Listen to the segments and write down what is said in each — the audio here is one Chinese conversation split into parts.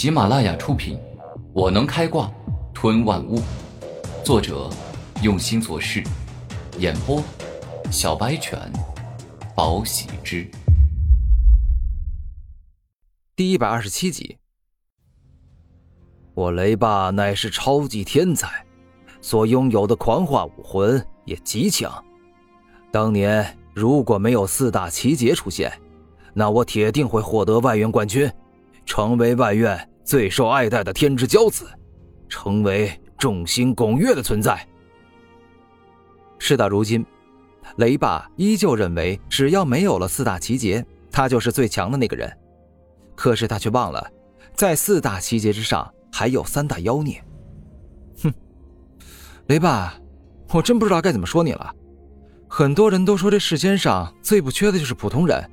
喜马拉雅出品，《我能开挂吞万物》，作者用心做事，演播小白犬，宝喜之，第一百二十七集。我雷霸乃是超级天才，所拥有的狂化武魂也极强。当年如果没有四大奇杰出现，那我铁定会获得外院冠军。成为外院最受爱戴的天之骄子，成为众星拱月的存在。事到如今，雷霸依旧认为，只要没有了四大奇杰，他就是最强的那个人。可是他却忘了，在四大奇杰之上还有三大妖孽。哼，雷霸，我真不知道该怎么说你了。很多人都说，这世间上最不缺的就是普通人。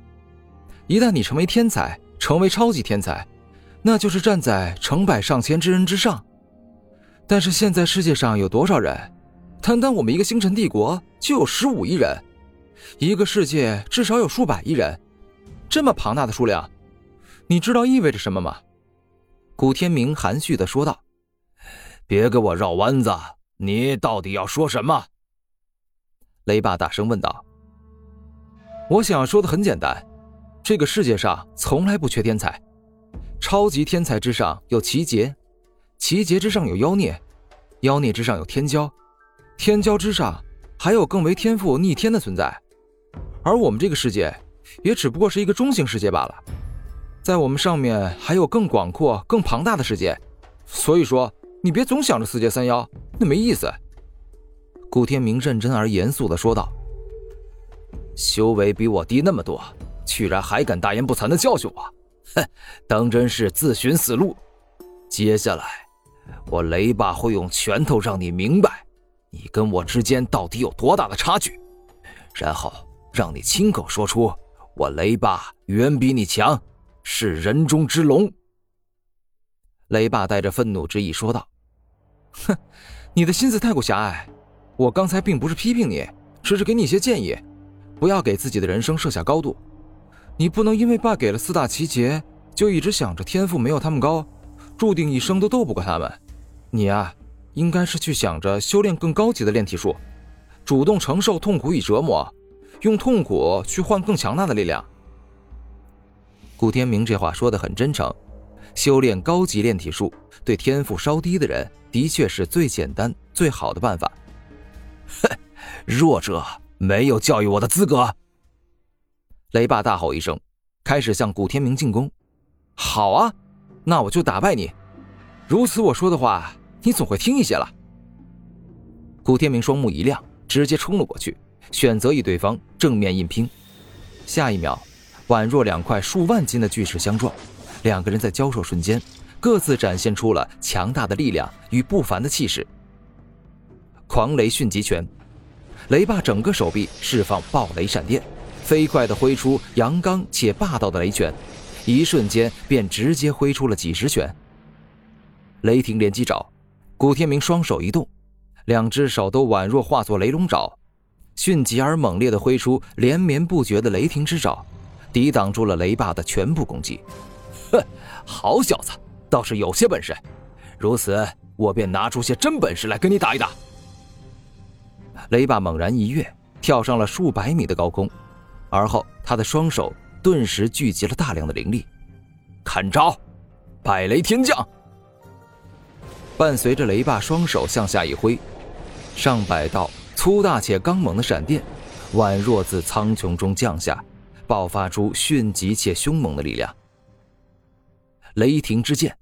一旦你成为天才，成为超级天才，那就是站在成百上千之人之上。但是现在世界上有多少人？单单我们一个星辰帝国就有十五亿人，一个世界至少有数百亿人，这么庞大的数量，你知道意味着什么吗？古天明含蓄的说道：“别给我绕弯子，你到底要说什么？”雷霸大声问道：“我想说的很简单。”这个世界上从来不缺天才，超级天才之上有奇杰，奇杰之上有妖孽，妖孽之上有天骄，天骄之上还有更为天赋逆天的存在。而我们这个世界，也只不过是一个中型世界罢了。在我们上面还有更广阔、更庞大的世界。所以说，你别总想着四杰三妖，那没意思。古天明认真而严肃的说道：“修为比我低那么多。”居然还敢大言不惭的教训我，哼，当真是自寻死路。接下来，我雷霸会用拳头让你明白，你跟我之间到底有多大的差距，然后让你亲口说出我雷霸远比你强，是人中之龙。雷霸带着愤怒之意说道：“哼，你的心思太过狭隘。我刚才并不是批评你，只是给你一些建议，不要给自己的人生设下高度。”你不能因为爸给了四大奇杰，就一直想着天赋没有他们高，注定一生都斗不过他们。你啊，应该是去想着修炼更高级的炼体术，主动承受痛苦与折磨，用痛苦去换更强大的力量。顾天明这话说的很真诚，修炼高级炼体术对天赋稍低的人的确是最简单最好的办法。哼，弱者没有教育我的资格。雷霸大吼一声，开始向古天明进攻。好啊，那我就打败你。如此我说的话，你总会听一些了。古天明双目一亮，直接冲了过去，选择与对方正面硬拼。下一秒，宛若两块数万斤的巨石相撞，两个人在交手瞬间，各自展现出了强大的力量与不凡的气势。狂雷迅疾拳，雷霸整个手臂释放暴雷闪电。飞快地挥出阳刚且霸道的雷拳，一瞬间便直接挥出了几十拳。雷霆连击爪，古天明双手一动，两只手都宛若化作雷龙爪，迅疾而猛烈地挥出连绵不绝的雷霆之爪，抵挡住了雷霸的全部攻击。哼，好小子，倒是有些本事。如此，我便拿出些真本事来跟你打一打。雷霸猛然一跃，跳上了数百米的高空。而后，他的双手顿时聚集了大量的灵力，看招！百雷天降。伴随着雷霸双手向下一挥，上百道粗大且刚猛的闪电，宛若自苍穹中降下，爆发出迅疾且凶猛的力量。雷霆之剑，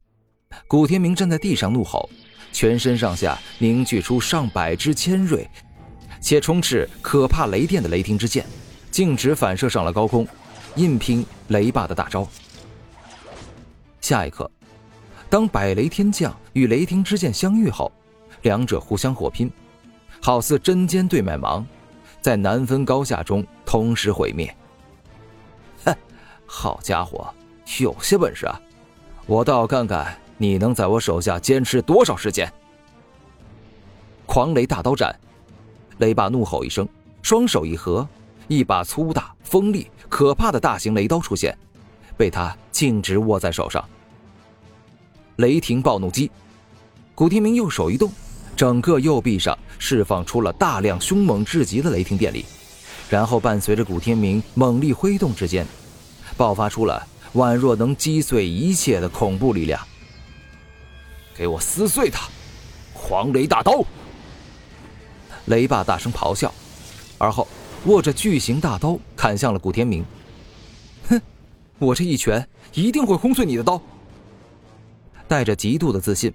古天明站在地上怒吼，全身上下凝聚出上百支尖锐且充斥可怕雷电的雷霆之剑。径直反射上了高空，硬拼雷霸的大招。下一刻，当百雷天降与雷霆之剑相遇后，两者互相火拼，好似针尖对麦芒，在难分高下中同时毁灭。哼，好家伙，有些本事啊！我倒要看看你能在我手下坚持多少时间。狂雷大刀斩，雷霸怒吼一声，双手一合。一把粗大、锋利、可怕的大型雷刀出现，被他径直握在手上。雷霆暴怒击。古天明右手一动，整个右臂上释放出了大量凶猛至极的雷霆电力，然后伴随着古天明猛力挥动之间，爆发出了宛若能击碎一切的恐怖力量。给我撕碎它！狂雷大刀！雷霸大声咆哮，而后握着巨型大刀砍向了古天明。哼，我这一拳一定会轰碎你的刀！带着极度的自信，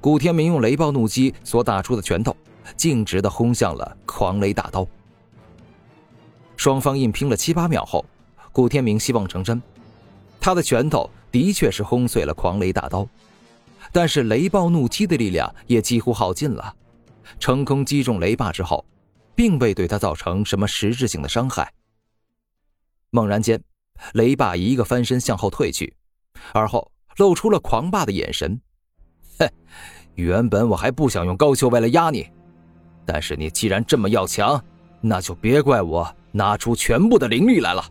古天明用雷暴怒击所打出的拳头，径直的轰向了狂雷大刀。双方硬拼了七八秒后，古天明希望成真，他的拳头的确是轰碎了狂雷大刀。但是雷暴怒击的力量也几乎耗尽了，成功击中雷霸之后，并未对他造成什么实质性的伤害。猛然间，雷霸一个翻身向后退去，而后露出了狂霸的眼神。哼，原本我还不想用高修为来压你，但是你既然这么要强，那就别怪我拿出全部的灵力来了。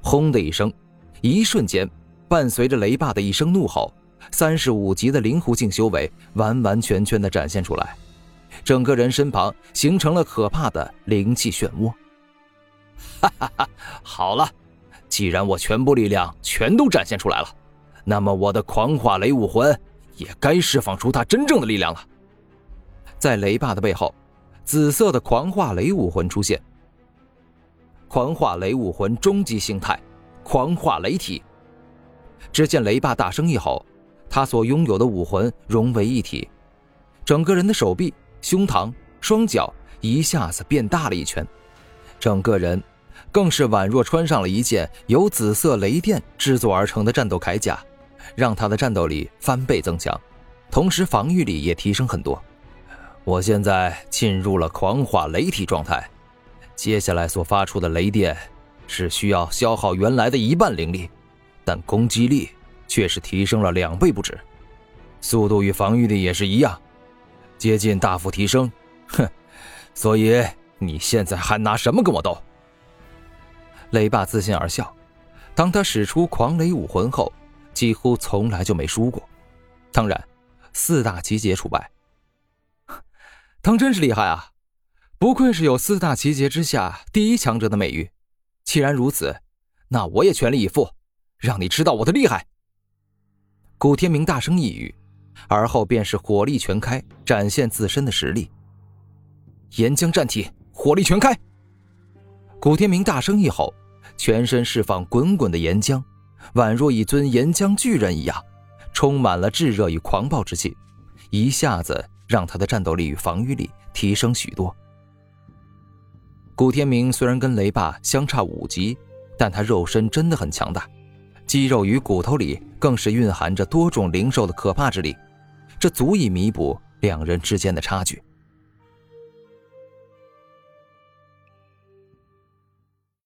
轰的一声，一瞬间，伴随着雷霸的一声怒吼。三十五级的灵狐境修为完完全全的展现出来，整个人身旁形成了可怕的灵气漩涡。哈哈哈！好了，既然我全部力量全都展现出来了，那么我的狂化雷武魂也该释放出它真正的力量了。在雷霸的背后，紫色的狂化雷武魂出现。狂化雷武魂终极形态，狂化雷体。只见雷霸大声一吼。他所拥有的武魂融为一体，整个人的手臂、胸膛、双脚一下子变大了一圈，整个人更是宛若穿上了一件由紫色雷电制作而成的战斗铠甲，让他的战斗力翻倍增强，同时防御力也提升很多。我现在进入了狂化雷体状态，接下来所发出的雷电是需要消耗原来的一半灵力，但攻击力。却是提升了两倍不止，速度与防御力也是一样，接近大幅提升。哼，所以你现在还拿什么跟我斗？雷霸自信而笑，当他使出狂雷武魂后，几乎从来就没输过，当然，四大奇杰除外。当真是厉害啊！不愧是有四大奇杰之下第一强者的美誉。既然如此，那我也全力以赴，让你知道我的厉害。古天明大声一语，而后便是火力全开，展现自身的实力。岩浆战体，火力全开！古天明大声一吼，全身释放滚滚的岩浆，宛若一尊岩浆巨人一样，充满了炙热与狂暴之气，一下子让他的战斗力与防御力提升许多。古天明虽然跟雷霸相差五级，但他肉身真的很强大。肌肉与骨头里更是蕴含着多种灵兽的可怕之力，这足以弥补两人之间的差距。